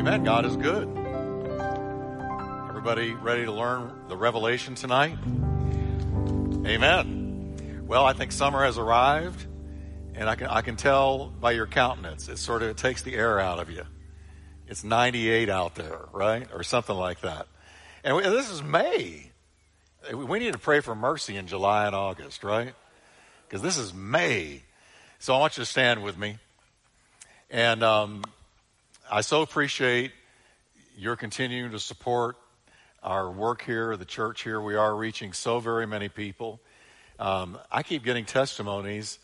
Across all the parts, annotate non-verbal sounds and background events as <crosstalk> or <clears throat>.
Amen. God is good. Everybody ready to learn the revelation tonight? Amen. Well, I think summer has arrived, and I can, I can tell by your countenance. It sort of it takes the air out of you. It's 98 out there, right? Or something like that. And we, this is May. We need to pray for mercy in July and August, right? Because this is May. So I want you to stand with me. And um, I so appreciate your continuing to support our work here, the church here. We are reaching so very many people. Um, I keep getting testimonies,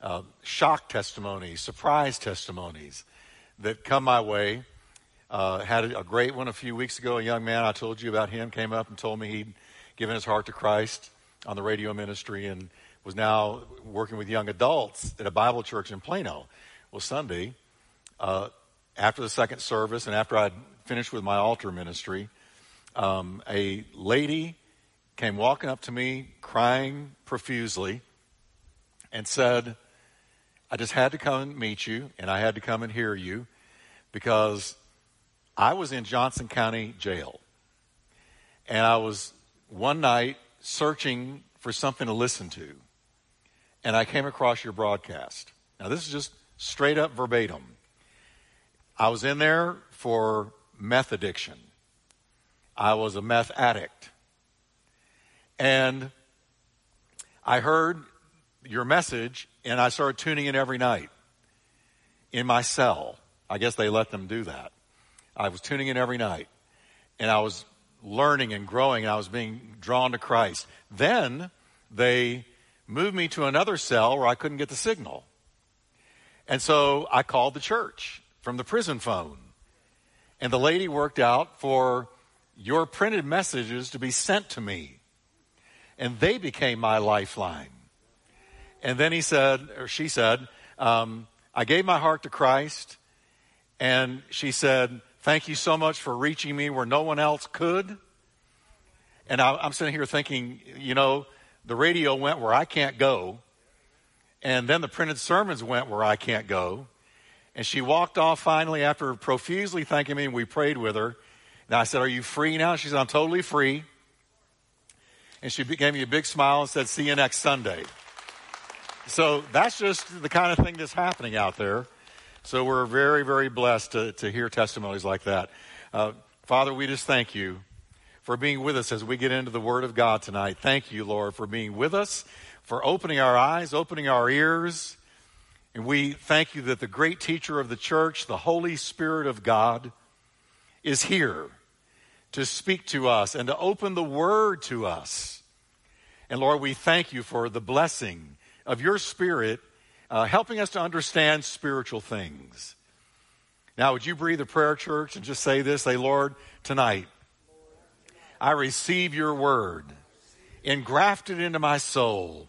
uh, shock testimonies, surprise testimonies that come my way. Uh, had a great one a few weeks ago. A young man I told you about him came up and told me he'd given his heart to Christ on the radio ministry and was now working with young adults at a Bible church in Plano. Well, Sunday, uh, after the second service and after I'd finished with my altar ministry, um, a lady came walking up to me crying profusely and said, I just had to come and meet you and I had to come and hear you because I was in Johnson County Jail. And I was one night searching for something to listen to. And I came across your broadcast. Now, this is just straight up verbatim. I was in there for meth addiction. I was a meth addict. And I heard your message and I started tuning in every night in my cell. I guess they let them do that. I was tuning in every night and I was learning and growing and I was being drawn to Christ. Then they moved me to another cell where I couldn't get the signal. And so I called the church from the prison phone. And the lady worked out for your printed messages to be sent to me. And they became my lifeline. And then he said, or she said, um, I gave my heart to Christ. And she said, Thank you so much for reaching me where no one else could. And I, I'm sitting here thinking, you know, the radio went where I can't go. And then the printed sermons went where I can't go. And she walked off finally after profusely thanking me, and we prayed with her. And I said, Are you free now? She said, I'm totally free. And she gave me a big smile and said, See you next Sunday. So that's just the kind of thing that's happening out there. So we're very, very blessed to, to hear testimonies like that. Uh, Father, we just thank you for being with us as we get into the Word of God tonight. Thank you, Lord, for being with us, for opening our eyes, opening our ears and we thank you that the great teacher of the church, the Holy Spirit of God, is here to speak to us and to open the word to us. And Lord, we thank you for the blessing of your Spirit uh, helping us to understand spiritual things. Now, would you breathe a prayer, church, and just say this? Say, Lord, tonight, I receive your word, engrafted into my soul.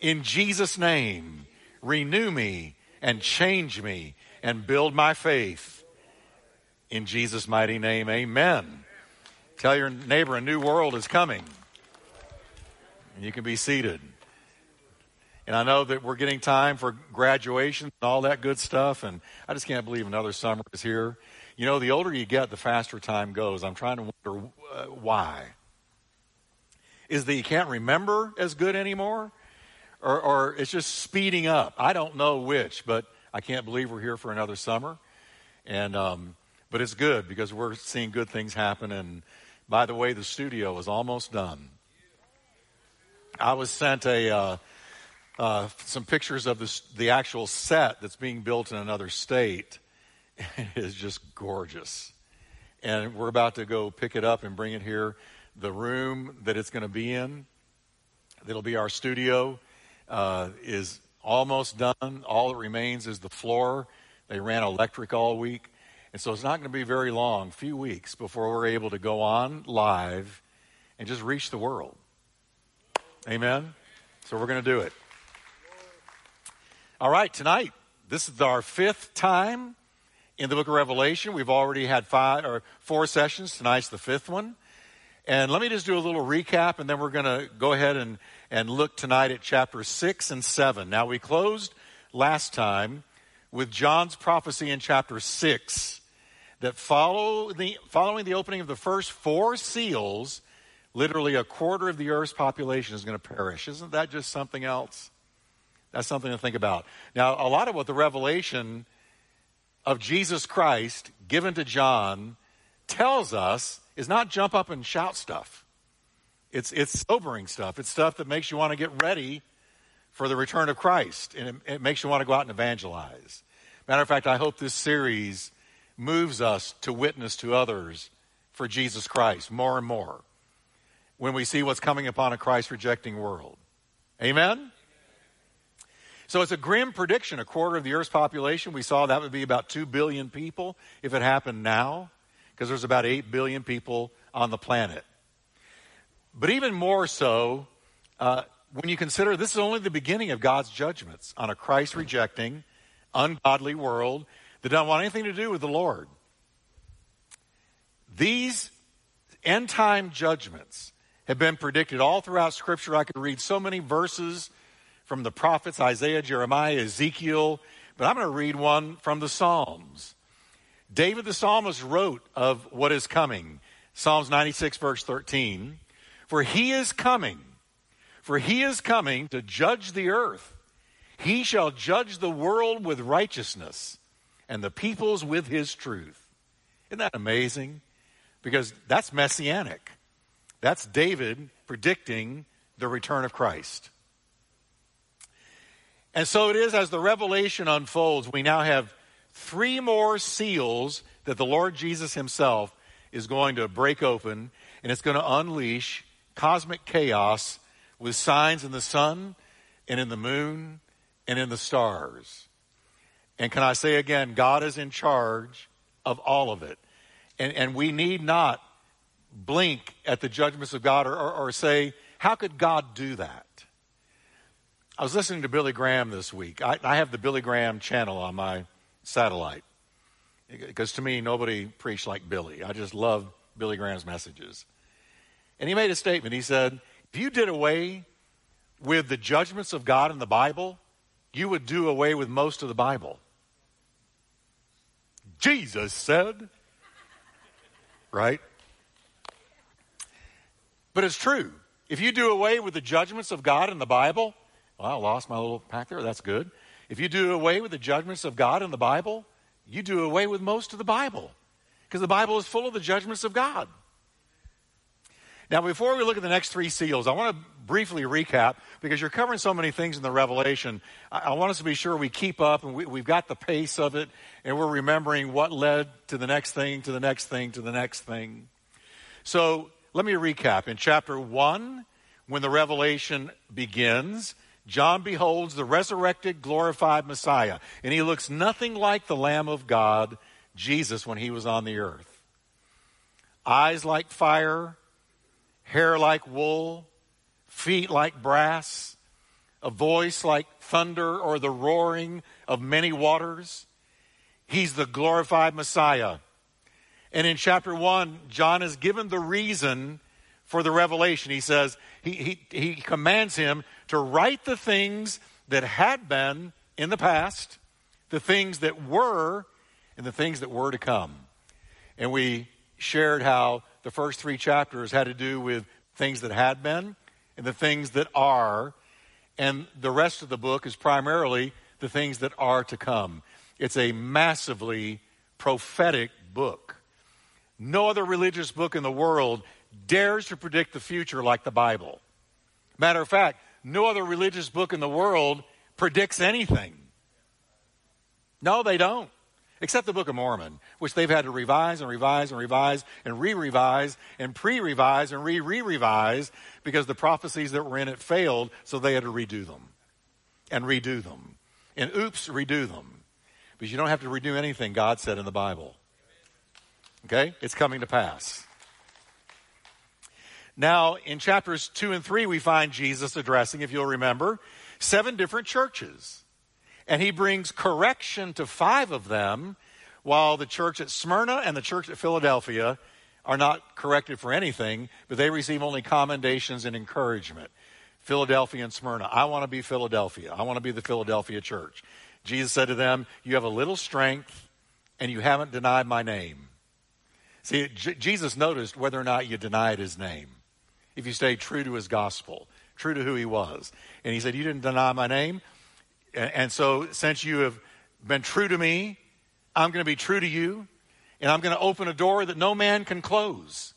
In Jesus' name, renew me and change me and build my faith. In Jesus' mighty name, amen. Tell your neighbor a new world is coming. And you can be seated. And I know that we're getting time for graduation and all that good stuff. And I just can't believe another summer is here. You know, the older you get, the faster time goes. I'm trying to wonder uh, why. Is that you can't remember as good anymore? Or, or it's just speeding up. I don't know which, but I can't believe we're here for another summer. And, um, but it's good because we're seeing good things happen. And by the way, the studio is almost done. I was sent a, uh, uh, some pictures of the actual set that's being built in another state. <laughs> It is just gorgeous. And we're about to go pick it up and bring it here. The room that it's going to be in, that'll be our studio, uh, is almost done. All that remains is the floor. They ran electric all week. And so it's not going to be very long, few weeks, before we're able to go on live and just reach the world. Amen? So we're going to do it. All right, tonight, this is our fifth time in the book of Revelation. We've already had five or four sessions. Tonight's the fifth one. And let me just do a little recap, and then we're going to go ahead and, and look tonight at chapter 6 and 7. Now, we closed last time with John's prophecy in chapter 6 that follow the, following the opening of the first four seals, literally a quarter of the earth's population is going to perish. Isn't that just something else? That's something to think about. Now, a lot of what the revelation of Jesus Christ given to John tells us is not jump up and shout stuff. It's, it's sobering stuff. It's stuff that makes you want to get ready for the return of Christ, and it, it makes you want to go out and evangelize. Matter of fact, I hope this series moves us to witness to others for Jesus Christ more and more when we see what's coming upon a Christ rejecting world. Amen? So it's a grim prediction. A quarter of the Earth's population, we saw that would be about 2 billion people if it happened now, because there's about 8 billion people on the planet. But even more so, uh, when you consider this is only the beginning of God's judgments on a Christ rejecting, ungodly world that doesn't want anything to do with the Lord. These end time judgments have been predicted all throughout Scripture. I could read so many verses from the prophets Isaiah, Jeremiah, Ezekiel, but I'm going to read one from the Psalms. David the psalmist wrote of what is coming. Psalms 96, verse 13. For he is coming, for he is coming to judge the earth. He shall judge the world with righteousness and the peoples with his truth. Isn't that amazing? Because that's messianic. That's David predicting the return of Christ. And so it is as the revelation unfolds, we now have three more seals that the Lord Jesus himself is going to break open, and it's going to unleash cosmic chaos with signs in the sun and in the moon and in the stars. And can I say again, God is in charge of all of it. And, and we need not blink at the judgments of God or, or, or say, how could God do that? I was listening to Billy Graham this week. I, I have the Billy Graham channel on my satellite because to me, nobody preached like Billy. I just love Billy Graham's messages. And he made a statement. He said, if you did away with the judgments of God in the Bible, you would do away with most of the Bible. Jesus said. Right? But it's true. If you do away with the judgments of God in the Bible, well, I lost my little pack there. That's good. If you do away with the judgments of God in the Bible, you do away with most of the Bible because the Bible is full of the judgments of God. Now, before we look at the next three seals, I want to briefly recap because you're covering so many things in the Revelation. I, I want us to be sure we keep up and we, we've got the pace of it and we're remembering what led to the next thing, to the next thing, to the next thing. So let me recap. In chapter 1, when the Revelation begins, John beholds the resurrected, glorified Messiah, and he looks nothing like the Lamb of God, Jesus, when he was on the earth. Eyes like fire, hair like wool, feet like brass, a voice like thunder or the roaring of many waters. He's the glorified Messiah. And in chapter 1, John is given the reason for the revelation. He says, he, he, he commands him to write the things that had been in the past, the things that were, and the things that were to come. And we shared how the first three chapters had to do with things that had been and the things that are. And the rest of the book is primarily the things that are to come. It's a massively prophetic book. No other religious book in the world dares to predict the future like the Bible. Matter of fact, no other religious book in the world predicts anything. No, they don't except the Book of Mormon, which they've had to revise and revise and revise and re revise and pre revise and re re revise because the prophecies that were in it failed, so they had to redo them and redo them. And oops, redo them. Because you don't have to redo anything God said in the Bible. Okay? It's coming to pass. Now, in chapters 2 and 3, we find Jesus addressing, if you'll remember, seven different churches and he brings correction to five of them, while the church at Smyrna and the church at Philadelphia are not corrected for anything, but they receive only commendations and encouragement. Philadelphia and Smyrna. I want to be Philadelphia. I want to be the Philadelphia church. Jesus said to them, You have a little strength and you haven't denied my name. See, J- Jesus noticed whether or not you denied his name. If you stayed true to his gospel, true to who he was. And he said, You didn't deny my name. And, and so, since you have been true to me, I'm going to be true to you. And I'm going to open a door that no man can close.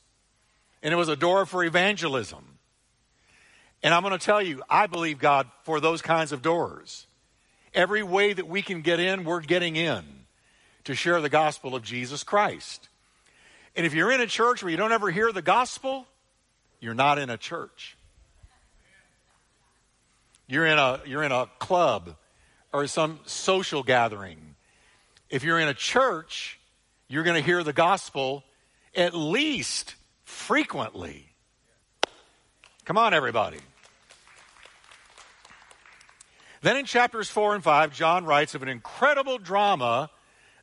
And it was a door for evangelism. And I'm going to tell you, I believe God for those kinds of doors. Every way that we can get in, we're getting in to share the gospel of Jesus Christ. And if you're in a church where you don't ever hear the gospel, you're not in a church. You're in a, you're in a club or some social gathering. If you're in a church, you're going to hear the gospel at least frequently. Come on, everybody. Then in chapters 4 and 5, John writes of an incredible drama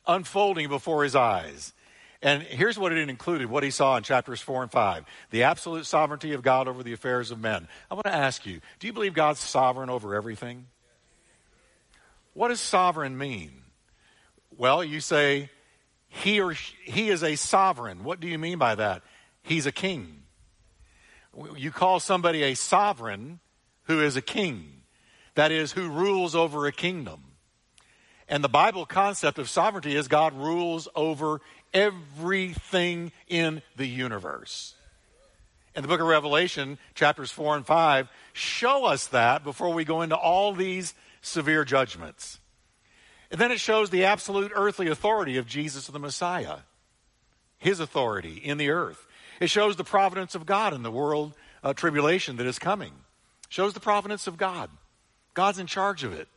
unfolding before his eyes. And here's what it included what he saw in chapters 4 and 5 the absolute sovereignty of God over the affairs of men. I want to ask you do you believe God's sovereign over everything? What does sovereign mean? Well, you say he or she, he is a sovereign. What do you mean by that? He's a king. You call somebody a sovereign who is a king. That is, who rules over a kingdom. And the Bible concept of sovereignty is God rules over everything in the universe. And the book of Revelation, chapters 4 and 5, show us that before we go into all these severe judgments. And then it shows the absolute earthly authority of Jesus the Messiah, his authority in the earth. It shows the providence of God in the world uh, tribulation that is coming. It shows the providence of God. God's in charge of it.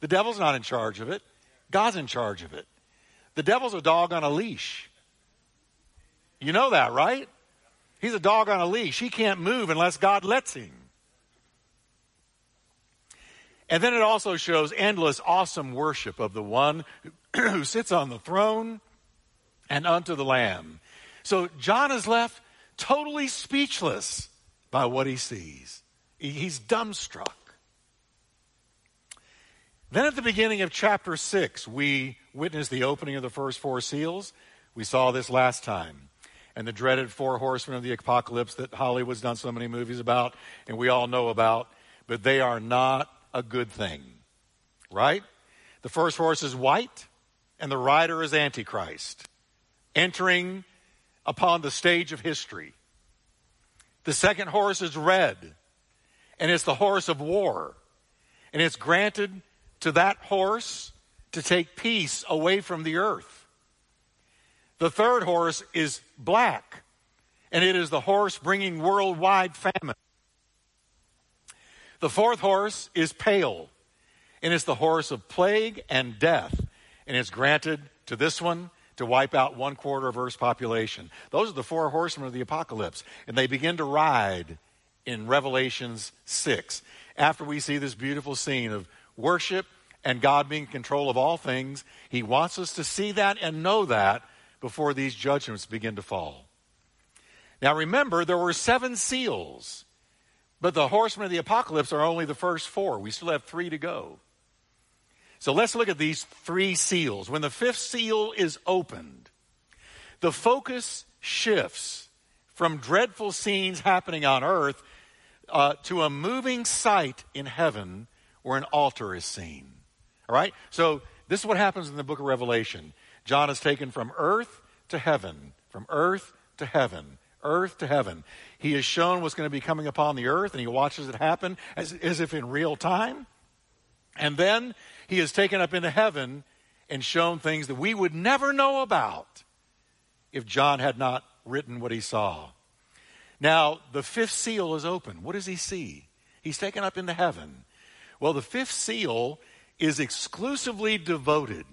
The devil's not in charge of it. God's in charge of it. The devil's a dog on a leash. You know that, right? He's a dog on a leash. He can't move unless God lets him. And then it also shows endless, awesome worship of the one <clears throat> who sits on the throne and unto the Lamb. So John is left totally speechless by what he sees. He's dumbstruck. Then at the beginning of chapter 6, we witness the opening of the first four seals. We saw this last time. And the dreaded four horsemen of the apocalypse that Hollywood's done so many movies about and we all know about, but they are not a good thing. Right? The first horse is white and the rider is Antichrist, entering upon the stage of history. The second horse is red and it's the horse of war. And it's granted to that horse to take peace away from the earth. The third horse is black, and it is the horse bringing worldwide famine. The fourth horse is pale, and it's the horse of plague and death, and it's granted to this one to wipe out one quarter of Earth's population. Those are the four horsemen of the apocalypse, and they begin to ride in Revelations 6. After we see this beautiful scene of worship and God being in control of all things. He wants us to see that and know that before these judgments begin to fall. Now remember, there were seven seals, but the horsemen of the apocalypse are only the first four. We still have three to go. So let's look at these three seals. When the fifth seal is opened, the focus shifts from dreadful scenes happening on earth uh, to a moving sight in heaven where an altar is seen. All right? So this is what happens in the book of Revelation. John is taken from earth to heaven, from earth to heaven, earth to heaven. He is shown what's going to be coming upon the earth, and he watches it happen as, as if in real time. And then he is taken up into heaven and shown things that we would never know about if John had not written what he saw. Now, the fifth seal is open. What does he see? He's taken up into heaven. Well, the fifth seal is exclusively devoted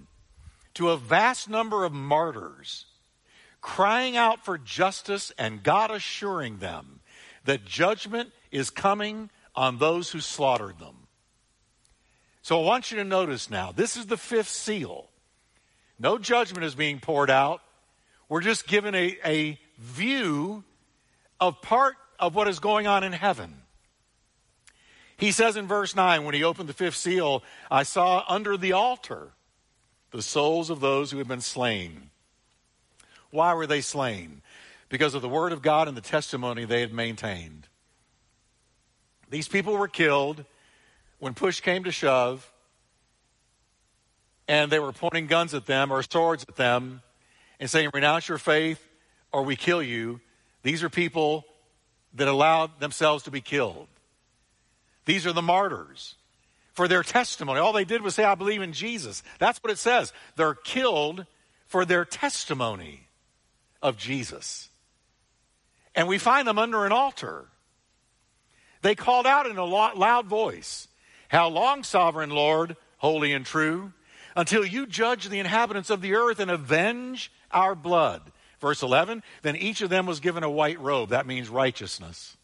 to a vast number of martyrs crying out for justice and God assuring them that judgment is coming on those who slaughtered them. So I want you to notice now this is the fifth seal. No judgment is being poured out. We're just given a, a view of part of what is going on in heaven. He says in verse 9, when he opened the fifth seal, I saw under the altar the souls of those who had been slain Why were they slain? Because of the word of God and the testimony they had maintained. These people were killed when push came to shove, and they were pointing guns at them or swords at them and saying, Renounce your faith or we kill you. These are people that allowed themselves to be killed. These are the martyrs for their testimony. All they did was say, I believe in Jesus. That's what it says. They're killed for their testimony of Jesus. And we find them under an altar. They called out in a loud voice, How long, sovereign Lord, holy and true, until you judge the inhabitants of the earth and avenge our blood? Verse 11, then each of them was given a white robe. That means righteousness.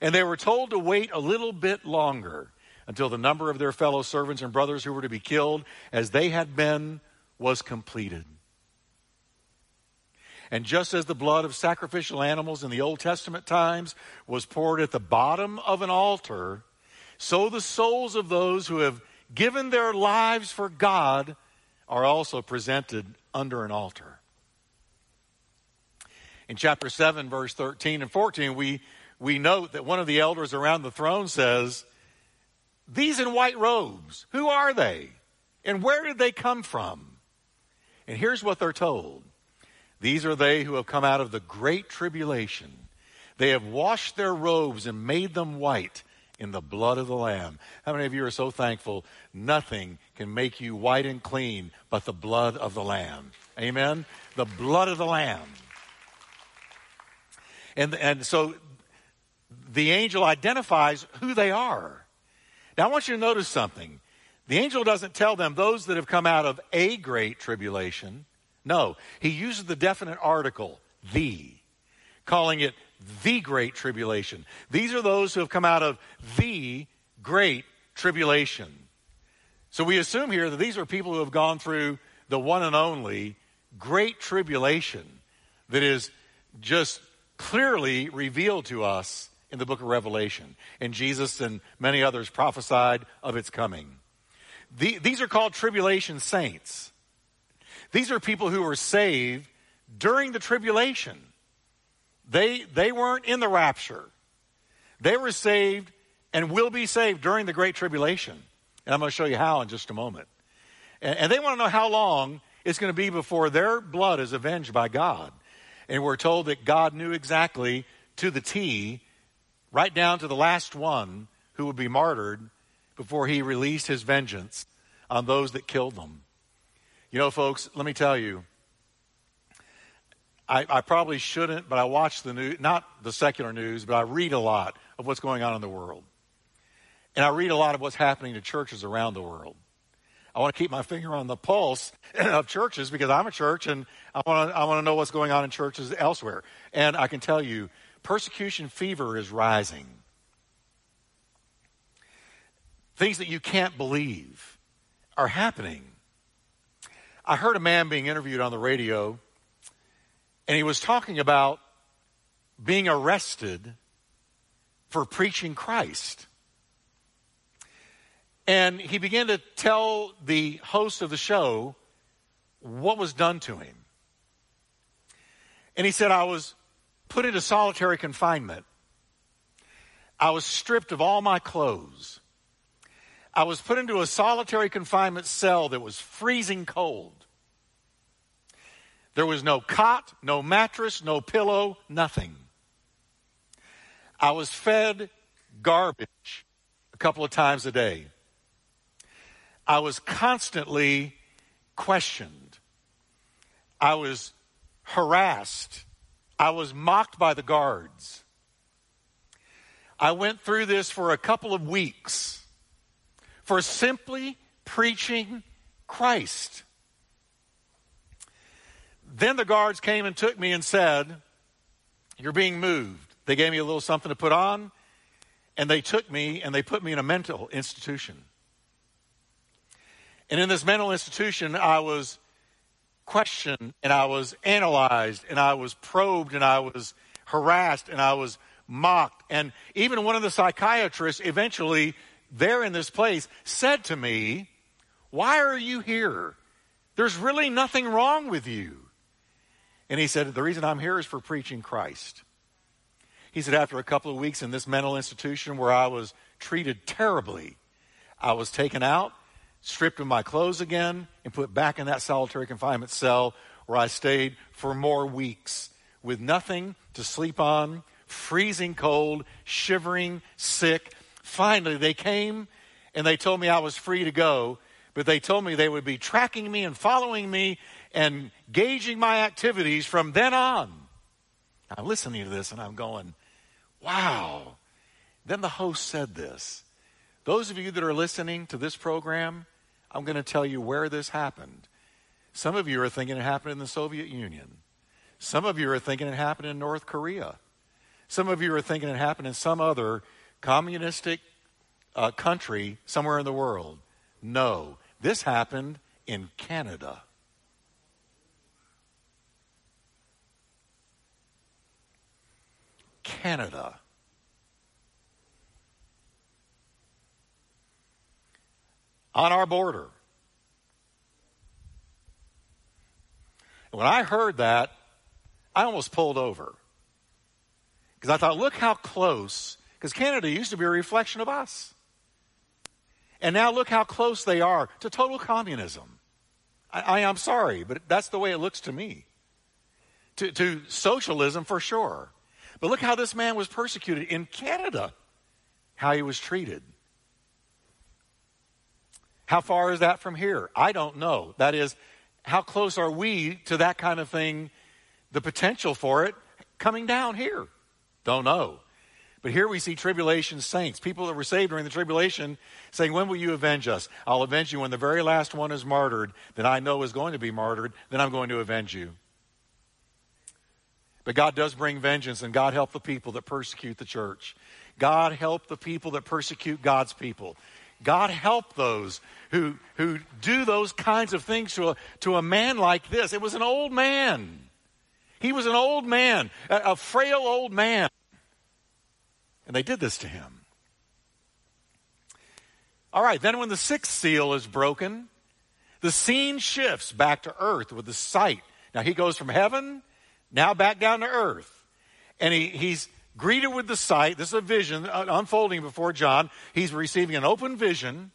And they were told to wait a little bit longer until the number of their fellow servants and brothers who were to be killed as they had been was completed. And just as the blood of sacrificial animals in the Old Testament times was poured at the bottom of an altar, so the souls of those who have given their lives for God are also presented under an altar in chapter 7, verse 13 and 14, we, we note that one of the elders around the throne says, These in white robes, who are they? And where did they come from? And here's what they're told These are they who have come out of the great tribulation. They have washed their robes and made them white in the blood of the Lamb. How many of you are so thankful? Nothing can make you white and clean but the blood of the Lamb. Amen? The blood of the Lamb. And, and so the angel identifies who they are. Now, I want you to notice something. The angel doesn't tell them those that have come out of a great tribulation. No, he uses the definite article, the, calling it the great tribulation. These are those who have come out of the great tribulation. So we assume here that these are people who have gone through the one and only great tribulation that is just clearly revealed to us in the book of Revelation. And Jesus and many others prophesied of its coming. The, these are called tribulation saints. These are people who were saved during the tribulation. They, they weren't in the rapture. They were saved and will be saved during the Great Tribulation. And I'm going to show you how in just a moment. And, and they want to know how long it's going to be before their blood is avenged by God. And we're told that God knew exactly to the T, right down to the last one who would be martyred before he released his vengeance on those that killed them. You know, folks, let me tell you, I, I, probably shouldn't, but I watch the news, not the secular news, but I read a lot of what's going on in the world. And I read a lot of what's happening to churches around the world. I want to keep my finger on the pulse <laughs> of churches because I'm a church and I want to, I want to know what's going on in churches elsewhere. And I can tell you, persecution fever is rising. Things that you can't believe are happening. I heard a man being interviewed on the radio, and he was talking about being arrested for preaching Christ. And he began to tell the host of the show what was done to him. And he said, I was put into solitary confinement. I was stripped of all my clothes. I was put into a solitary confinement cell that was freezing cold. There was no cot, no mattress, no pillow, nothing. I was fed garbage a couple of times a day. I was constantly questioned. I was harassed. I was mocked by the guards. I went through this for a couple of weeks for simply preaching Christ. Then the guards came and took me and said, You're being moved. They gave me a little something to put on, and they took me and they put me in a mental institution. And in this mental institution, I was questioned and I was analyzed and I was probed and I was harassed and I was mocked. And even one of the psychiatrists eventually there in this place said to me, Why are you here? There's really nothing wrong with you. And he said, The reason I'm here is for preaching Christ. He said, After a couple of weeks in this mental institution where I was treated terribly, I was taken out, stripped of my clothes again, and put back in that solitary confinement cell where I stayed for more weeks with nothing to sleep on, freezing cold, shivering, sick. Finally, they came and they told me I was free to go, but they told me they would be tracking me and following me and gauging my activities from then on. I'm listening to this and I'm going, wow. Then the host said this. Those of you that are listening to this program, I'm going to tell you where this happened. Some of you are thinking it happened in the Soviet Union. Some of you are thinking it happened in North Korea. Some of you are thinking it happened in some other communistic uh, country somewhere in the world. No, this happened in Canada. Canada. On our border. When I heard that, I almost pulled over. Because I thought, look how close, because Canada used to be a reflection of us. And now look how close they are to total communism. I, am sorry, but that's the way it looks to me. To, to socialism for sure. But look how this man was persecuted in Canada, how he was treated. How far is that from here? I don't know. That is, how close are we to that kind of thing, the potential for it coming down here? Don't know. But here we see tribulation saints, people that were saved during the tribulation, saying, When will you avenge us? I'll avenge you when the very last one is martyred that I know is going to be martyred, then I'm going to avenge you. But God does bring vengeance, and God help the people that persecute the church. God help the people that persecute God's people. God help those who, who do those kinds of things to a, to a man like this. It was an old man. He was an old man, a, a frail old man. And they did this to him. All right, then when the sixth seal is broken, the scene shifts back to earth with the sight. Now he goes from heaven, now back down to earth. And he, he's greeted with the sight. This is a vision uh, unfolding before John. He's receiving an open vision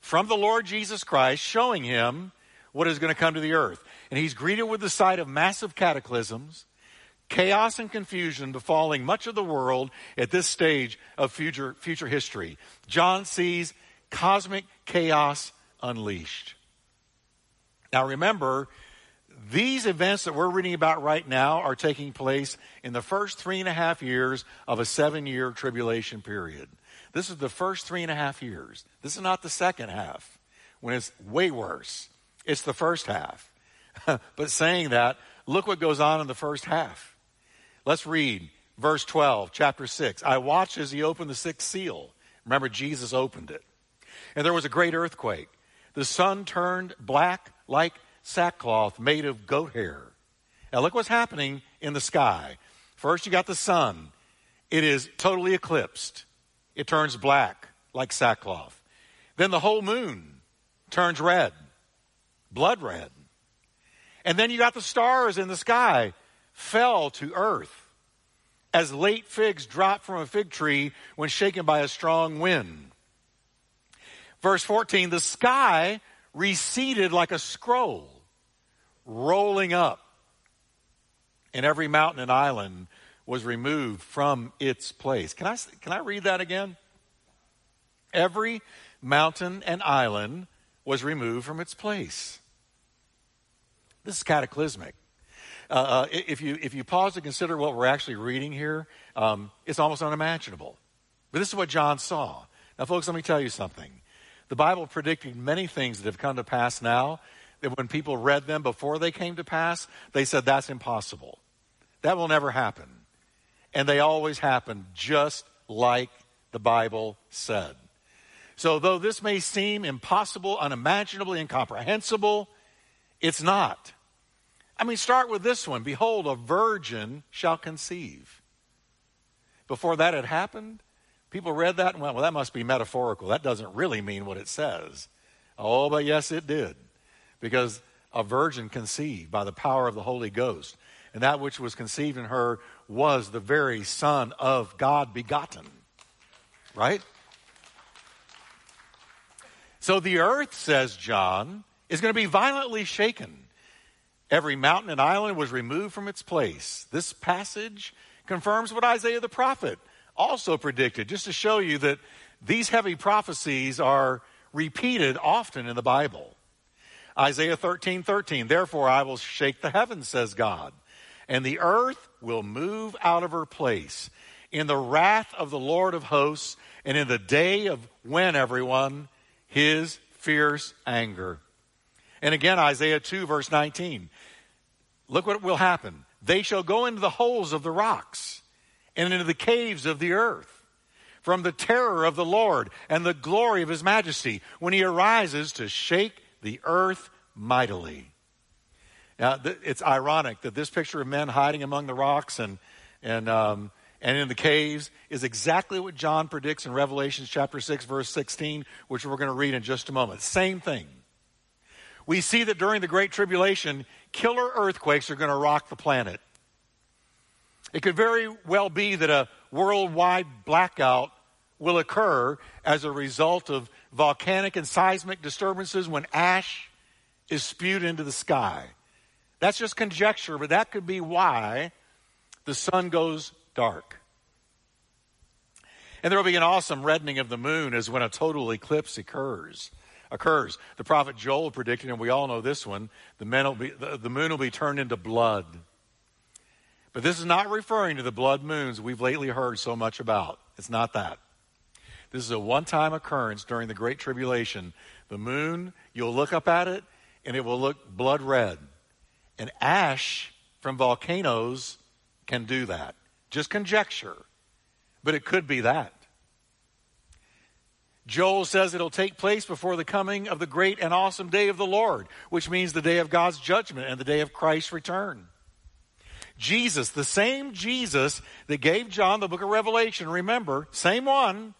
from the Lord Jesus Christ showing him what is going to come to the earth. And he's greeted with the sight of massive cataclysms, chaos and confusion befalling much of the world at this stage of future, future history. John sees cosmic chaos unleashed. Now remember, these events that we're reading about right now are taking place in the first three and a half years of a seven year tribulation period. This is the first three and a half years. This is not the second half when it's way worse. It's the first half. <laughs> but saying that, look what goes on in the first half. Let's read verse 12, chapter 6. I watched as he opened the sixth seal. Remember, Jesus opened it. And there was a great earthquake. The sun turned black like sackcloth made of goat hair. Now, look what's happening in the sky. First, you got the sun, it is totally eclipsed, it turns black like sackcloth. Then the whole moon turns red, blood red. And then you got the stars in the sky fell to earth as late figs drop from a fig tree when shaken by a strong wind. Verse 14, the sky receded like a scroll, rolling up, and every mountain and island was removed from its place. Can I, can I read that again? Every mountain and island was removed from its place. This is cataclysmic. Uh, uh, if, you, if you pause to consider what we're actually reading here, um, it's almost unimaginable. But this is what John saw. Now, folks, let me tell you something. The Bible predicted many things that have come to pass now that when people read them before they came to pass, they said that's impossible. That will never happen. And they always happen just like the Bible said. So, though this may seem impossible, unimaginable, incomprehensible, it's not. I mean, start with this one Behold, a virgin shall conceive. Before that had happened, People read that and went, well, that must be metaphorical. That doesn't really mean what it says. Oh, but yes, it did. Because a virgin conceived by the power of the Holy Ghost. and that which was conceived in her was the very Son of God begotten. Right? So the earth, says John, is going to be violently shaken. Every mountain and island was removed from its place. This passage confirms what Isaiah the prophet also predicted, just to show you that these heavy prophecies are repeated often in the Bible. Isaiah 13, 13, therefore I will shake the heavens, says God, and the earth will move out of her place in the wrath of the Lord of hosts and in the day of when, everyone, his fierce anger. And again, Isaiah 2, verse 19. Look what will happen. They shall go into the holes of the rocks and into the caves of the earth from the terror of the Lord and the glory of his majesty when he arises to shake the earth mightily. Now, it's ironic that this picture of men hiding among the rocks and, and, um, and in the caves is exactly what John predicts in Revelation chapter 6, verse 16, which we're going to read in just a moment. Same thing. We see that during the Great Tribulation, killer earthquakes are going to rock the planet. It could very well be that a worldwide blackout will occur as a result of volcanic and seismic disturbances when ash is spewed into the sky. That's just conjecture, but that could be why the sun goes dark. And there will be an awesome reddening of the moon as when a total eclipse occurs. Occurs. The prophet Joel predicted, and we all know this one: the, be, the, the moon will be turned into blood. But this is not referring to the blood moons we've lately heard so much about. It's not that. This is a one time occurrence during the Great Tribulation. The moon, you'll look up at it, and it will look blood red. And ash from volcanoes can do that. Just conjecture, but it could be that. Joel says it'll take place before the coming of the great and awesome day of the Lord, which means the day of God's judgment and the day of Christ's return. Jesus, the same Jesus that gave John the book of Revelation, remember, same one,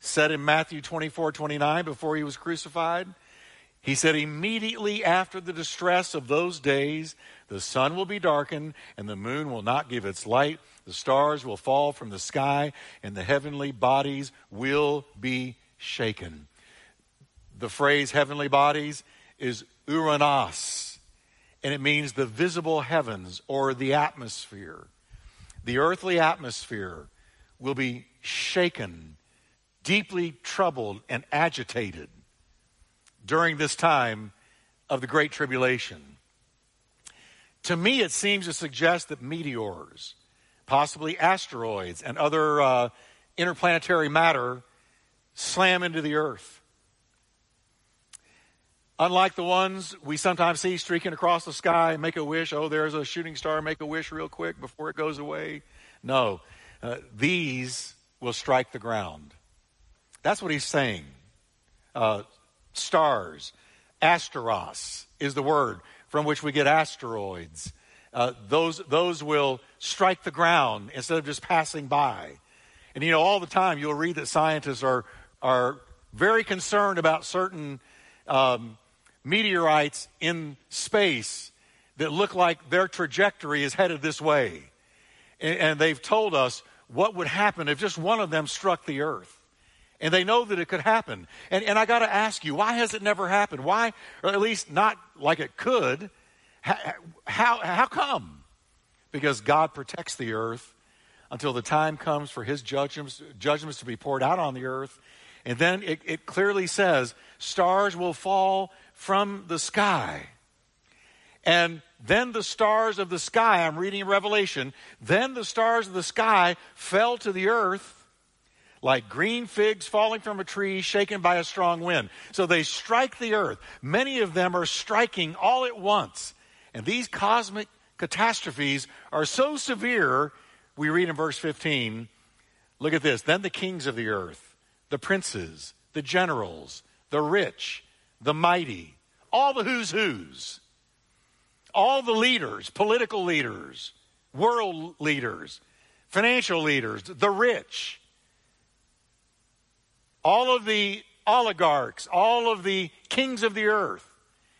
said in Matthew 24 29 before he was crucified, he said, immediately after the distress of those days, the sun will be darkened, and the moon will not give its light. The stars will fall from the sky, and the heavenly bodies will be shaken. The phrase heavenly bodies is uranos, and it means the visible heavens or the atmosphere. The earthly atmosphere will be shaken, deeply troubled, and agitated during this time of the Great Tribulation. To me, it seems to suggest that meteors, possibly asteroids, and other uh, interplanetary matter slam into the earth. Unlike the ones we sometimes see streaking across the sky, make a wish, oh, there's a shooting star, make a wish real quick before it goes away. No, uh, these will strike the ground. That's what he's saying. Uh, stars. Asteros is the word from which we get asteroids. Uh, those, those will strike the ground instead of just passing by. And you know, all the time you'll read that scientists are, are very concerned about certain um, meteorites in space that look like their trajectory is headed this way. And, and they've told us what would happen if just one of them struck the earth. And they know that it could happen. And, and I got to ask you, why has it never happened? Why, or at least not like it could? How, how, how come? Because God protects the earth until the time comes for his judgments, judgments to be poured out on the earth. And then it, it clearly says stars will fall from the sky. And then the stars of the sky, I'm reading Revelation, then the stars of the sky fell to the earth like green figs falling from a tree shaken by a strong wind. So they strike the earth. Many of them are striking all at once. And these cosmic catastrophes are so severe, we read in verse 15, look at this. Then the kings of the earth, the princes, the generals, the rich, the mighty, all the who's who's, all the leaders, political leaders, world leaders, financial leaders, the rich, all of the oligarchs, all of the kings of the earth.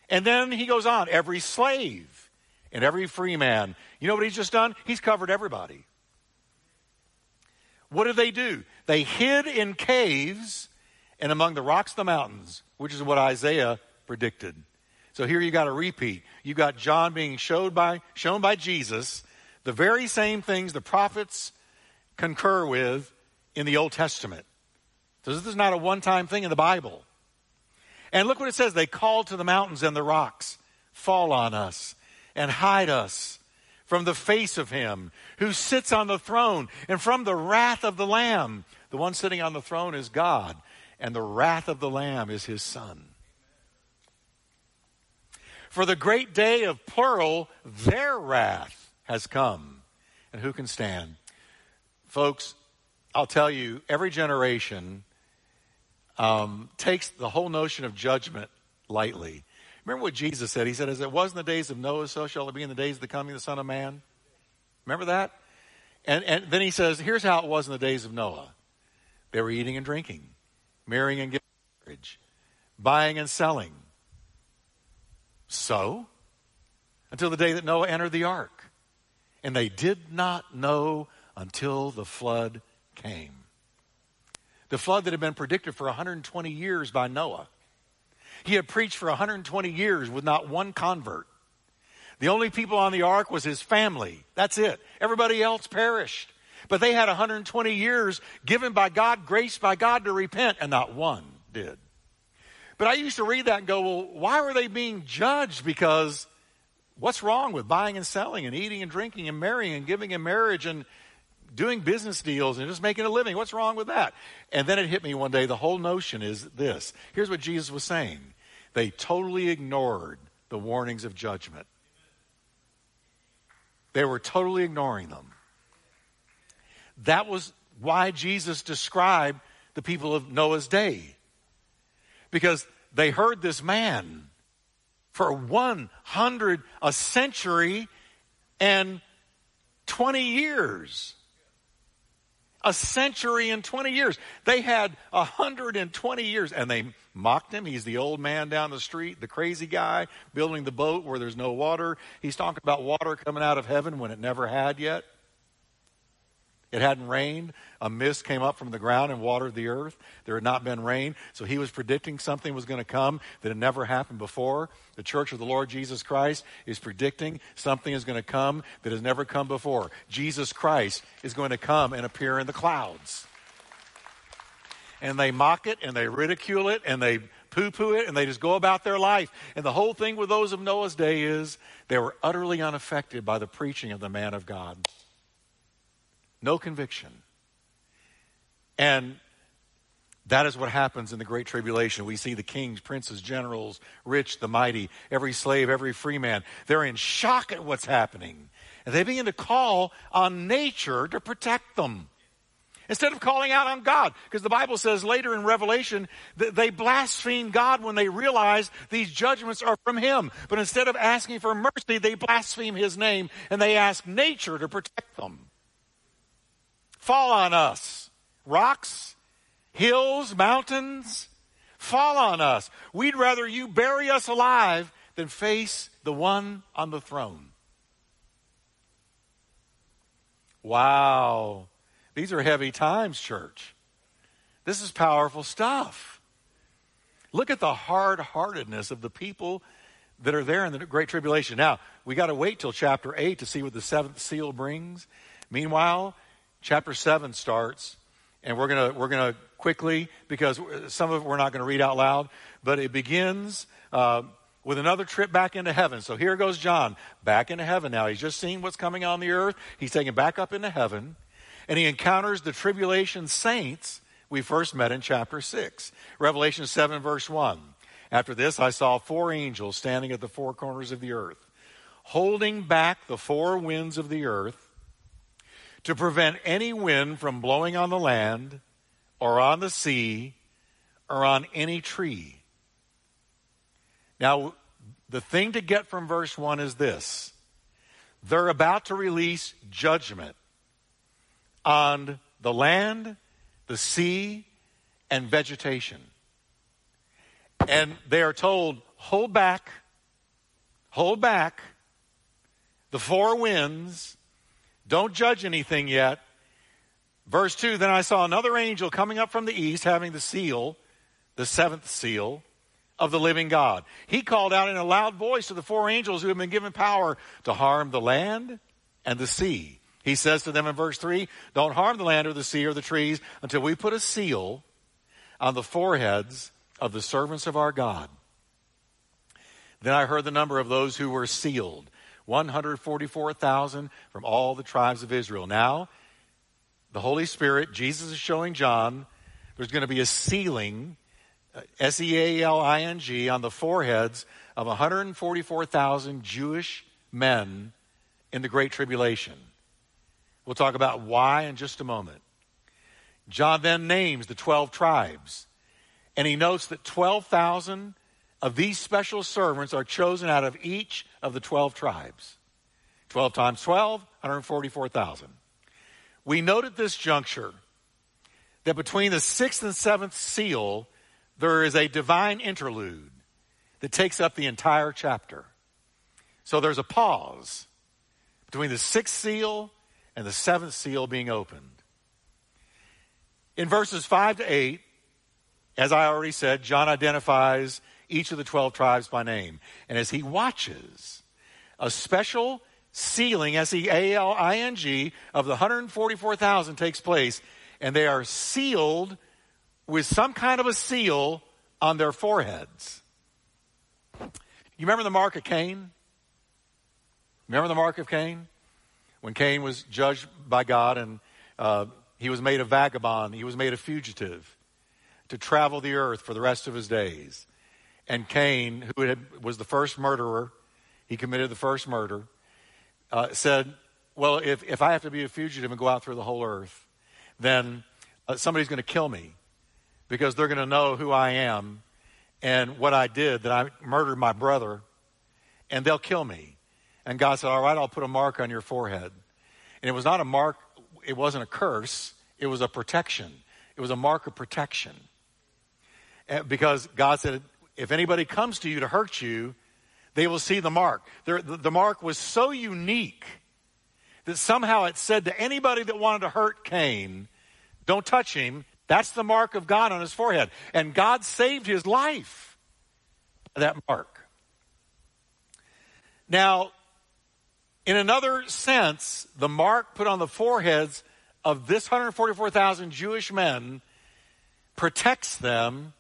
And then he goes on every slave, and every free man. You know what he's just done? He's covered everybody. What do they do? They hid in caves and among the rocks of the mountains, which is what Isaiah predicted. So here you got a repeat. You got John being showed by, shown by Jesus the very same things the prophets concur with in the Old Testament. So this is not a one time thing in the Bible. And look what it says they called to the mountains and the rocks, fall on us and hide us from the face of him who sits on the throne and from the wrath of the Lamb. The one sitting on the throne is God, and the wrath of the Lamb is his Son. For the great day of plural, their wrath has come. And who can stand? Folks, I'll tell you, every generation um, takes the whole notion of judgment lightly. Remember what Jesus said? He said, As it was in the days of Noah, so shall it be in the days of the coming of the Son of Man. Remember that? And, and then he says, Here's how it was in the days of Noah they were eating and drinking, marrying and giving marriage, buying and selling. So, until the day that Noah entered the ark. And they did not know until the flood came. The flood that had been predicted for 120 years by Noah. He had preached for 120 years with not one convert. The only people on the ark was his family. That's it. Everybody else perished. But they had 120 years given by God, grace by God to repent, and not one did. But I used to read that and go, well, why were they being judged? Because what's wrong with buying and selling and eating and drinking and marrying and giving in marriage and doing business deals and just making a living. What's wrong with that? And then it hit me one day. The whole notion is this. Here's what Jesus was saying. They totally ignored the warnings of judgment. They were totally ignoring them. That was why Jesus described the people of Noah's day. Because they heard this man for 100, a century and 20 years a century and 20 years. They had 120 years and they mocked him. He's the old man down the street, the crazy guy building the boat where there's no water. He's talking about water coming out of heaven when it never had yet. It hadn't rained. A mist came up from the ground and watered the earth. There had not been rain. So he was predicting something was going to come that had never happened before. The church of the Lord Jesus Christ is predicting something is going to come that has never come before. Jesus Christ is going to come and appear in the clouds. And they mock it and they ridicule it and they poo poo it and they just go about their life. And the whole thing with those of Noah's day is they were utterly unaffected by the preaching of the man of God no conviction. And that is what happens in the Great Tribulation. We see the kings, princes, generals, rich, the mighty, every slave, every free man. They're in shock at what's happening. And they begin to call on nature to protect them. Instead of calling out on God. Because the Bible says later in Revelation that they blaspheme God when they realize these judgments are from Him. But instead of asking for mercy, they blaspheme His name and they ask nature to protect them fall on us. Rocks, hills, mountains, fall on us. We'd rather you bury us alive than face the one on the throne. Wow. These are heavy times, church. This is powerful stuff. Look at the hard heartedness of the people that are there in the Great Tribulation. Now, we got to wait till chapter 8 to see what the seventh seal brings. Meanwhile, chapter 7 starts, and we're going to we're going to quickly, because some of it we're not going to read out loud, but it begins uh, with another trip back into heaven. So here goes John, back into heaven now. He's just seen what's coming on the earth. He's taken back up into heaven, and he encounters the tribulation saints we first met in chapter 6. Revelation 7, verse 1. After this, I saw four angels standing at the four corners of the earth, holding back the four winds of the earth to prevent any wind from blowing on the land or on the sea or on any tree. Now, the thing to get from verse 1 is this they're about to release judgment on the land, the sea, and vegetation. And they are told, hold back, hold back, the four winds. Don't judge anything yet. Verse 2 Then I saw another angel coming up from the east, having the seal, the seventh seal of the living God. He called out in a loud voice to the four angels who had been given power to harm the land and the sea. He says to them in verse 3 Don't harm the land or the sea or the trees until we put a seal on the foreheads of the servants of our God. Then I heard the number of those who were sealed 144,000 from all the tribes of Israel. Now, the Holy Spirit, Jesus is showing John, there's going to be a sealing, uh, S E A L I N G, on the foreheads of 144,000 Jewish men in the Great Tribulation. We'll talk about why in just a moment. John then names the 12 tribes, and he notes that 12,000 of these special servants are chosen out of each of the 12 tribes. 12 times 12, 144,000. We note at this juncture that between the sixth and seventh seal, there is a divine interlude that takes up the entire chapter. So there's a pause between the sixth seal and the seventh seal being opened. In verses 5 to 8, as I already said, John identifies each of the 12 tribes by name. And as he watches, a special sealing, S E A L I N G, of the 144,000 takes place, and they are sealed with some kind of a seal on their foreheads. You remember the mark of Cain? Remember the mark of Cain? When Cain was judged by God and uh, he was made a vagabond, he was made a fugitive to travel the earth for the rest of his days. And Cain, who had, was the first murderer, he committed the first murder, uh, said, Well, if, if I have to be a fugitive and go out through the whole earth, then uh, somebody's going to kill me because they're going to know who I am and what I did, that I murdered my brother, and they'll kill me. And God said, All right, I'll put a mark on your forehead. And it was not a mark, it wasn't a curse, it was a protection. It was a mark of protection. Because God said, If anybody comes to you to hurt you, they will see the mark. The, the mark was so unique that somehow it said to anybody that wanted to hurt Cain, Don't touch him. That's the mark of God on his forehead. And God saved his life that mark. Now, in another sense, the mark put on the foreheads of this 144,000 Jewish men protects them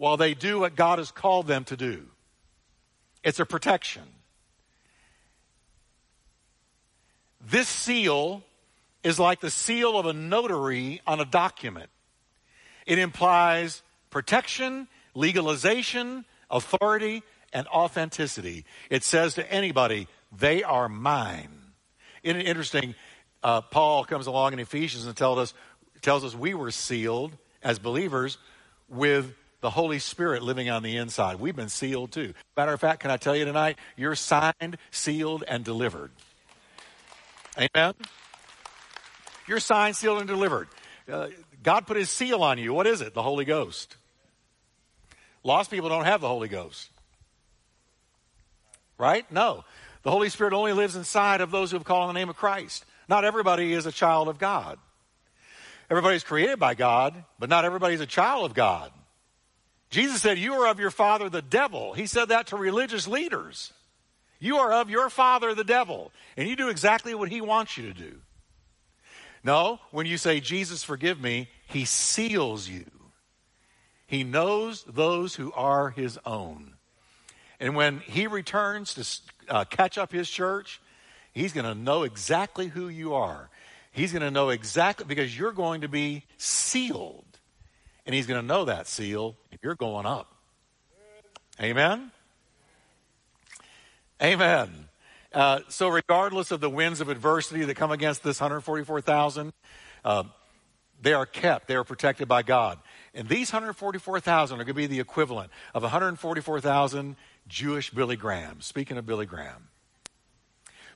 while they do what God has called them to do. It's a protection. This seal is like the seal of a notary on a document. It implies protection, legalization, authority, and authenticity. It says to anybody, they are mine. Isn't it interesting? Uh, Paul comes along in Ephesians and tells us, tells us we were sealed as believers with the Holy Spirit living on the inside. We've been sealed too. Matter of fact, can I tell you tonight, you're signed, sealed, and delivered. Amen? You're signed, sealed, and delivered. Uh, God put his seal on you. What is it? The Holy Ghost. Lost people don't have the Holy Ghost. Right? No. The Holy Spirit only lives inside of those who have called on the name of Christ. Not everybody is a child of God. Everybody's created by God, but not everybody's a child of God. Jesus said, You are of your father, the devil. He said that to religious leaders. You are of your father, the devil, and you do exactly what he wants you to do. No, when you say, Jesus, forgive me, he seals you. He knows those who are his own. And when he returns to uh, catch up his church, he's going to know exactly who you are. He's going to know exactly because you're going to be sealed. And he's going to know that seal if you're going up. Amen? Amen. Uh, so, regardless of the winds of adversity that come against this 144,000, uh, they are kept, they are protected by God. And these 144,000 are going to be the equivalent of 144,000 Jewish Billy Graham. Speaking of Billy Graham,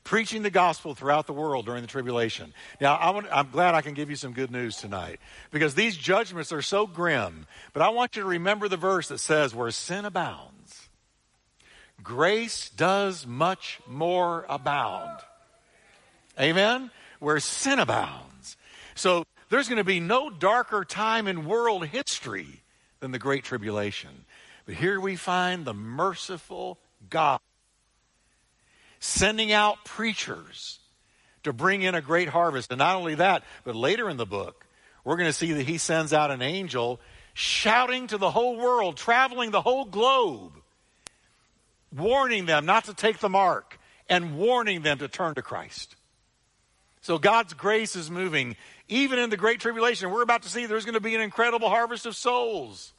preaching the gospel throughout the world during the tribulation. Now, I am glad I can give you some good news tonight because these judgments are so grim. But I want you to remember the verse that says, Where sin abounds, grace does much more abound. Amen? Where sin abounds. So there's going to be no darker time in world history than the Great Tribulation. But here we find the merciful God sending out preachers to bring in a great harvest. And not only that, but later in the book, we're going to see that he sends out an angel shouting to the whole world, traveling the whole globe, warning them not to take the mark and warning them to turn to Christ. So God's grace is moving even in the great tribulation. We're about to see there's going to be an incredible harvest of souls.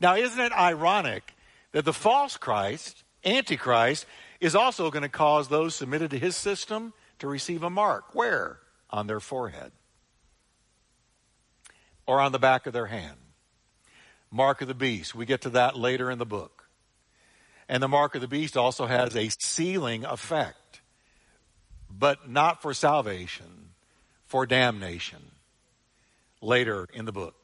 Now, isn't it ironic that the false Christ, Antichrist, is also going to cause those submitted to his system to receive a mark? Where? On their forehead or on the back of their hand. Mark of the beast. We get to that later in the book. And the mark of the beast also has a sealing effect, but not for salvation, for damnation. Later in the book.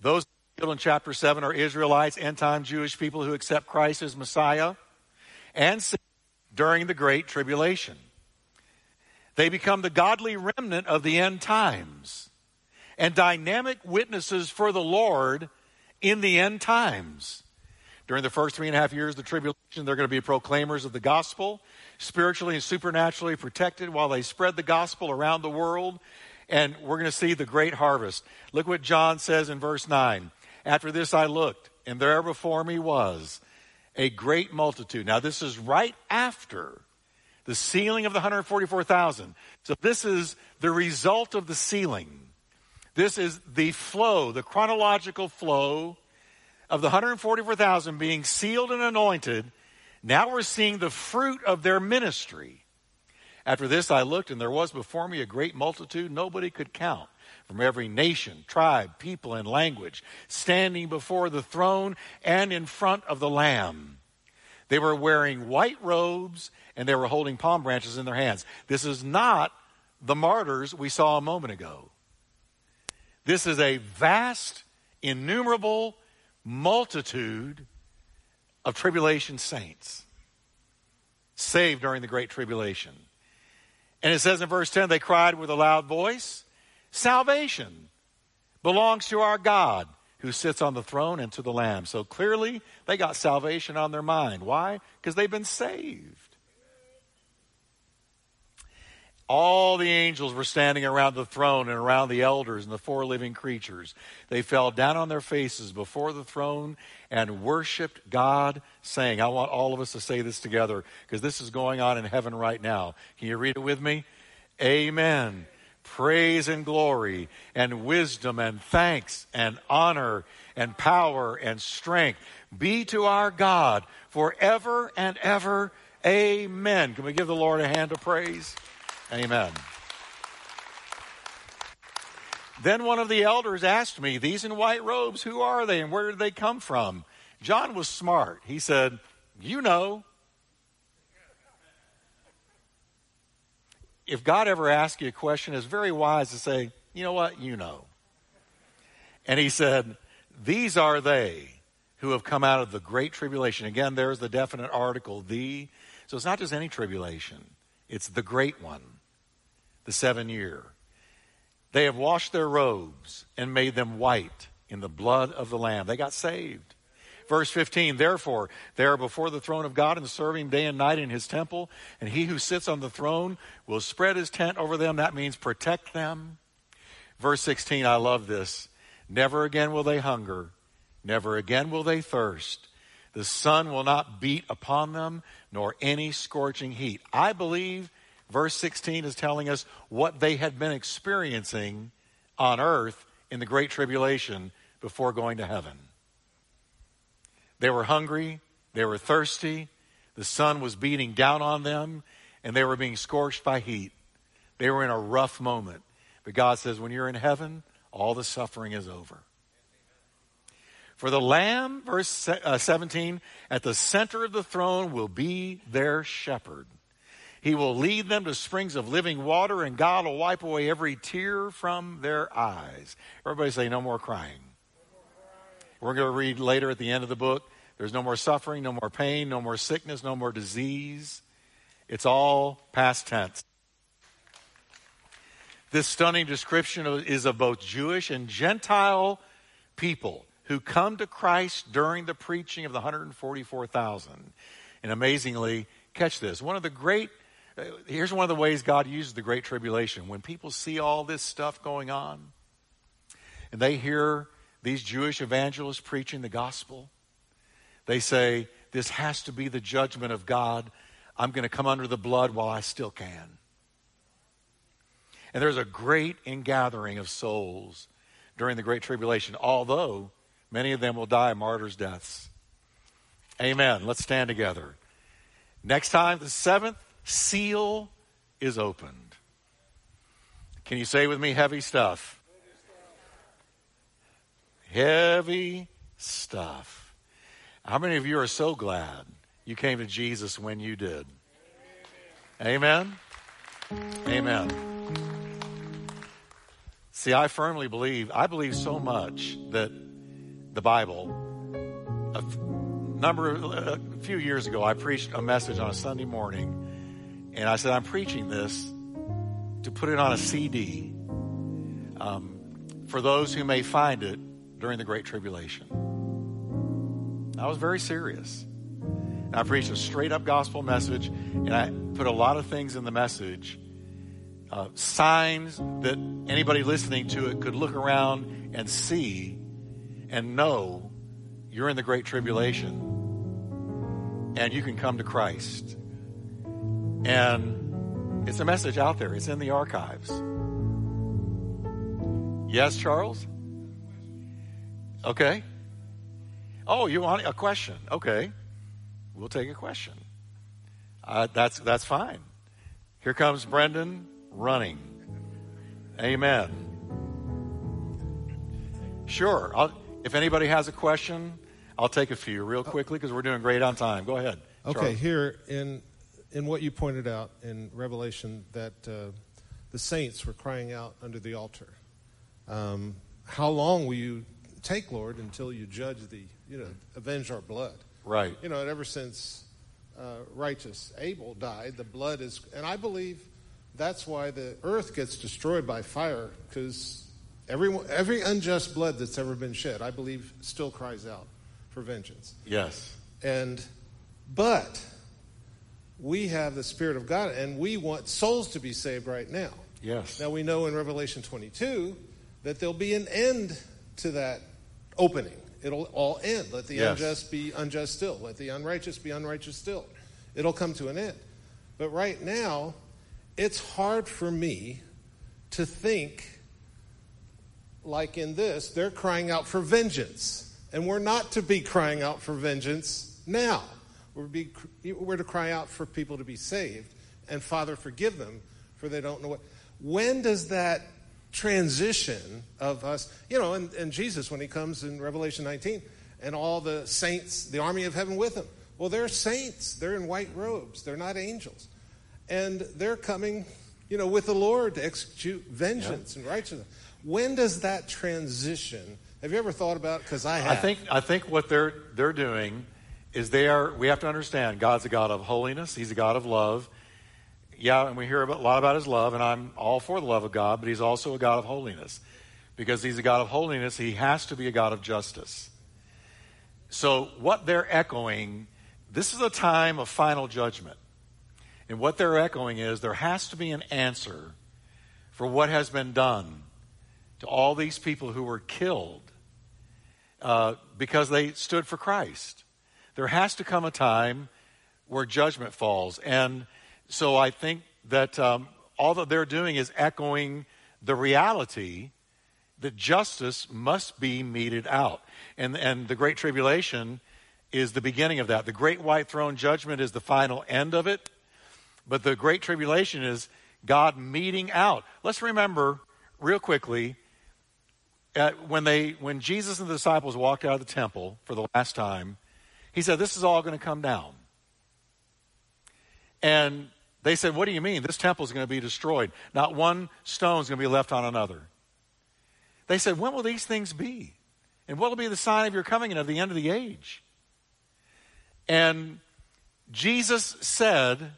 Those in chapter 7 are Israelites, end time Jewish people who accept Christ as Messiah and during the Great Tribulation. They become the godly remnant of the end times and dynamic witnesses for the Lord in the end times. During the first three and a half years of the tribulation, they're going to be proclaimers of the gospel, spiritually and supernaturally protected while they spread the gospel around the world. And we're going to see the great harvest. Look what John says in verse 9. After this I looked, and there before me was a great multitude. Now, this is right after the sealing of the 144,000. So, this is the result of the sealing. This is the flow, the chronological flow of the 144,000 being sealed and anointed. Now we're seeing the fruit of their ministry. After this, I looked, and there was before me a great multitude nobody could count from every nation, tribe, people, and language, standing before the throne and in front of the Lamb. They were wearing white robes and they were holding palm branches in their hands. This is not the martyrs we saw a moment ago. This is a vast, innumerable multitude of tribulation saints saved during the Great Tribulation. And it says in verse 10 they cried with a loud voice, Salvation belongs to our God who sits on the throne and to the Lamb. So clearly they got salvation on their mind. Why? Because they've been saved. All the angels were standing around the throne and around the elders and the four living creatures. They fell down on their faces before the throne and worshiped God, saying, I want all of us to say this together because this is going on in heaven right now. Can you read it with me? Amen. Praise and glory and wisdom and thanks and honor and power and strength be to our God forever and ever. Amen. Can we give the Lord a hand of praise? Amen. Then one of the elders asked me, These in white robes, who are they and where did they come from? John was smart. He said, You know. If God ever asks you a question, it's very wise to say, You know what? You know. And he said, These are they who have come out of the great tribulation. Again, there's the definite article, the. So it's not just any tribulation, it's the great one the seven year. They have washed their robes and made them white in the blood of the Lamb. They got saved. Verse 15, therefore, they are before the throne of God and serve him day and night in his temple, and he who sits on the throne will spread his tent over them. That means protect them. Verse 16, I love this. Never again will they hunger, never again will they thirst. The sun will not beat upon them, nor any scorching heat. I believe Verse 16 is telling us what they had been experiencing on earth in the Great Tribulation before going to heaven. They were hungry, they were thirsty, the sun was beating down on them, and they were being scorched by heat. They were in a rough moment. But God says, when you're in heaven, all the suffering is over. For the Lamb, verse uh, 17, at the center of the throne will be their shepherd. He will lead them to springs of living water, and God will wipe away every tear from their eyes. Everybody say, No more crying. We're going to read later at the end of the book. There's no more suffering, no more pain, no more sickness, no more disease. It's all past tense. This stunning description is of both Jewish and Gentile people who come to Christ during the preaching of the 144,000. And amazingly, catch this, one of the great uh, here's one of the ways God uses the Great Tribulation. When people see all this stuff going on, and they hear these Jewish evangelists preaching the gospel, they say, This has to be the judgment of God. I'm going to come under the blood while I still can. And there's a great ingathering of souls during the Great Tribulation, although many of them will die martyrs' deaths. Amen. Let's stand together. Next time, the seventh seal is opened. Can you say with me, heavy stuff? Heavy stuff. How many of you are so glad you came to Jesus when you did? Amen. Amen. See, I firmly believe, I believe so much that the Bible, a number, a few years ago, I preached a message on a Sunday morning, and I said, I'm preaching this to put it on a CD um, for those who may find it during the Great Tribulation. I was very serious. And I preached a straight up gospel message, and I put a lot of things in the message uh, signs that anybody listening to it could look around and see and know you're in the Great Tribulation and you can come to Christ. And it's a message out there, it's in the archives. Yes, Charles? Okay. Oh, you want a question? Okay. We'll take a question. Uh, that's, that's fine. Here comes Brendan running. Amen. Sure. I'll, if anybody has a question, I'll take a few real quickly because we're doing great on time. Go ahead. Okay, here in in what you pointed out in Revelation that uh, the saints were crying out under the altar. Um, how long will you take, Lord, until you judge the you know avenge our blood? Right. You know, and ever since uh, righteous Abel died, the blood is, and I believe that's why the earth gets destroyed by fire because every, every unjust blood that's ever been shed, I believe, still cries out for vengeance. Yes. And, but we have the Spirit of God and we want souls to be saved right now. Yes. Now we know in Revelation 22 that there'll be an end to that opening. It'll all end. Let the Yes. unjust be unjust still. Let the unrighteous be unrighteous still. It'll come to an end. But right now, it's hard for me to think like in this, they're crying out for vengeance. And we're not to be crying out for vengeance now. We're, be, we're to cry out for people to be saved. And Father, forgive them, for they don't know what. When does that transition of us, you know, and, and Jesus, when he comes in Revelation 19, and all the saints, the army of heaven with him, well, they're saints. They're in white robes, they're not angels and they're coming, you know, with the Lord to execute vengeance and righteousness. When does that transition? Have you ever thought about? Because I have. I think I think what they're they're doing is they are. We have to understand God's a God of holiness. He's a God of love. Yeah, and we hear a lot about His love, and I'm all for the love of God. But He's also a God of holiness, because He's a God of holiness. He has to be a God of justice. So what they're echoing, this is a time of final judgment. And what they're echoing is there has to be an answer for what has been done to all these people who were killed uh, because they stood for Christ. There has to come a time where judgment falls. And so I think that um, all that they're doing is echoing the reality that justice must be meted out. And, and the Great Tribulation is the beginning of that. The Great White Throne Judgment is the final end of it. But the Great Tribulation is God meeting out. Let's remember real quickly when they when Jesus and the disciples walked out of the temple for the last time, he said, This is all going to come down. And they said, What do you mean? This temple is going to be destroyed. Not one stone is going to be left on another. They said, When will these things be? And what will be the sign of your coming and of the end of the age? And Jesus said,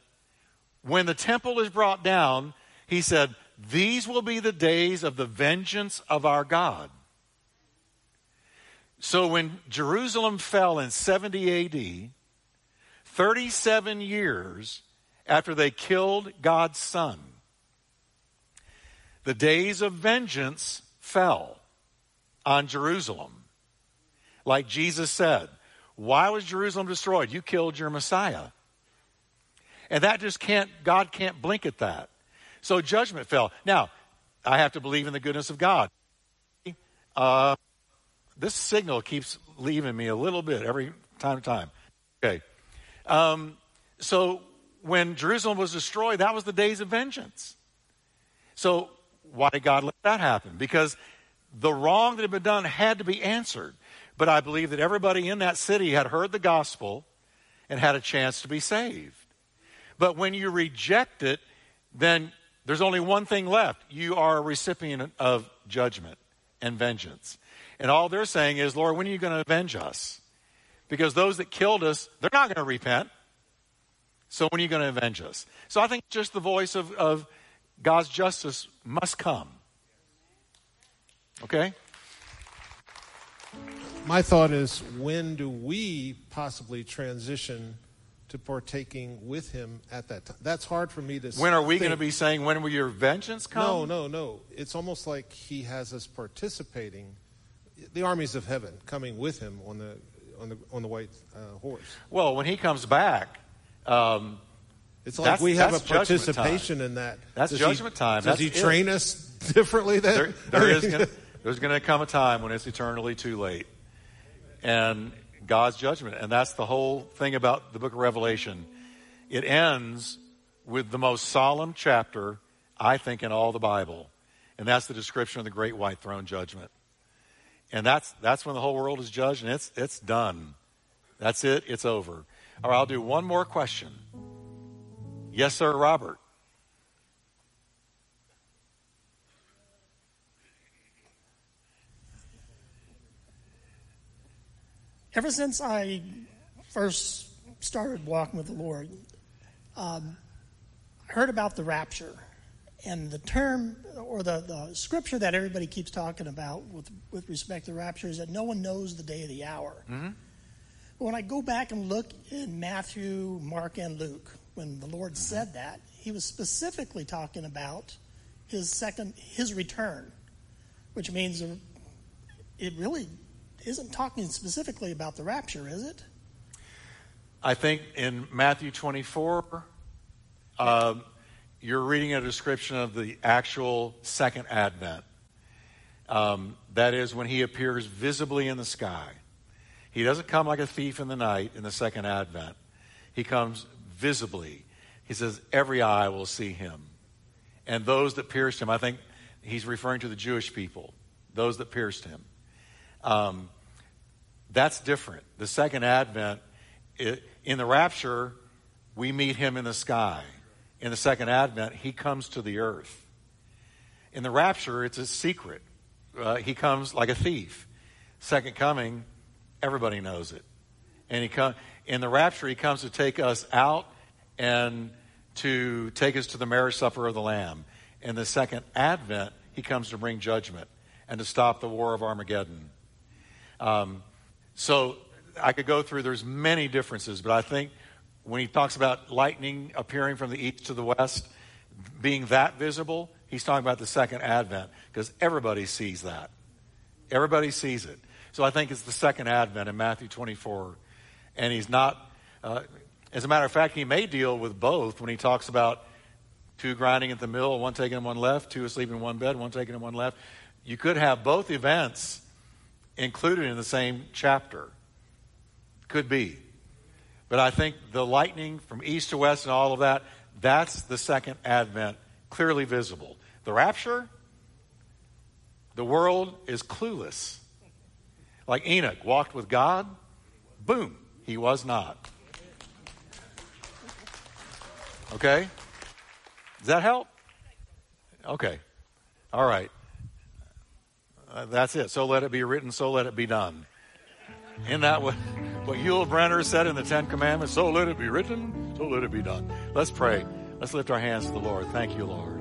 when the temple is brought down, he said, These will be the days of the vengeance of our God. So when Jerusalem fell in 70 AD, 37 years after they killed God's son, the days of vengeance fell on Jerusalem. Like Jesus said, why was Jerusalem destroyed? You killed your Messiah. And that just can't, God can't blink at that. So judgment fell. Now, I have to believe in the goodness of God. Uh, this signal keeps leaving me a little bit every time to time. Okay. Um, so when Jerusalem was destroyed, that was the days of vengeance. So why did God let that happen? Because the wrong that had been done had to be answered. But I believe that everybody in that city had heard the gospel and had a chance to be saved. But when you reject it, then there's only one thing left. You are a recipient of judgment and vengeance. And all they're saying is, Lord, when are you going to avenge us? Because those that killed us, they're not going to repent. So when are you going to avenge us? So I think just the voice of, of God's justice must come. Okay? My thought is when do we possibly transition to partaking with him at that time? That's hard for me to When are we going to be saying, when will your vengeance come? No, no, no. It's almost like he has us participating, the armies of heaven coming with him on the on the on the white uh, horse. Well, when he comes back, um, It's like we have a that's judgment time. participation in that. That's Does judgment he, time. Does That's he it. train us <laughs> differently then? there, there is <laughs> gonna, there's going to come a time when it's eternally too late. And God's judgment. And that's the whole thing about the book of Revelation. It ends with the most solemn chapter, I think, in all the Bible. And that's the description of the great white throne judgment. And that's, that's when the whole world is judged and it's, it's done. That's it. It's over. All right, I'll do one more question. Yes, sir, Robert. ever since I first started walking with the Lord, um, I heard about the rapture. And the term or the, the scripture that everybody keeps talking about with, with respect to the rapture is that no one knows the day of the hour. But when I go back and look in Matthew, Mark, and Luke, when the Lord said that, he was specifically talking about his second, his return, which means it really isn't talking specifically about the rapture, is it? I think in Matthew 24, uh, you're reading a description of the actual second advent. Um, that is when he appears visibly in the sky. He doesn't come like a thief in the night in the second advent. He comes visibly. He says, Every eye will see him. And those that pierced him, I think he's referring to the Jewish people, those that pierced him. Um, that's different. The second advent, it, in the rapture, we meet him in the sky. In the second advent, he comes to the earth. In the rapture, it's a secret. Uh, he comes like a thief. Second coming, everybody knows it. And he come, in the rapture, he comes to take us out and to take us to the marriage supper of the Lamb. In the second advent, he comes to bring judgment and to stop the war of Armageddon. Um, so I could go through, there's many differences, but I think when he talks about lightning appearing from the east to the west, being that visible, he's talking about the second advent because everybody sees that. Everybody sees it. So I think it's the second advent in Matthew 24. And he's not, uh, as a matter of fact, he may deal with both when he talks about two grinding at the mill, one taking in one left, two asleep in one bed, one taking in one left. You could have both events included in the same chapter. Could be. But I think the lightning from east to west and all of that, that's the second advent, clearly visible. The rapture, the world is clueless. Like Enoch walked with God, boom, he was not. Okay? Does that help? Okay. All right. Uh, that's it. So let it be written, so let it be done. Isn't that what, what Yul Brynner said in the Ten Commandments? So let it be written, so let it be done. Let's pray. Let's lift our hands to the Lord. Thank you, Lord.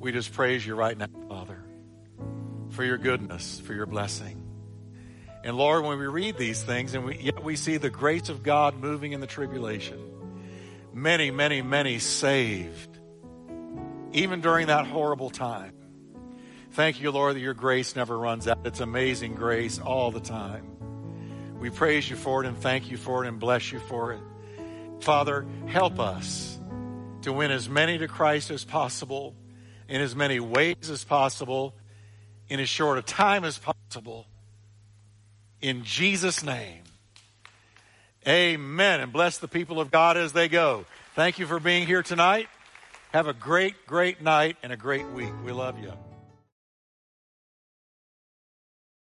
We just praise you right now, for your goodness, for your blessing. And Lord, when we read these things and we, yet we see the grace of God moving in the tribulation, many, many, many saved, even during that horrible time. Thank you, Lord, that your grace never runs out. It's amazing grace all the time. We praise you for it and thank you for it and bless you for it. Father, help us to win as many to Christ as possible, in as many ways as possible, in as short a time as possible. In Jesus' name. Amen. And bless the people of God as they go. Thank you for being here tonight. Have a great, great night and a great week. We love you.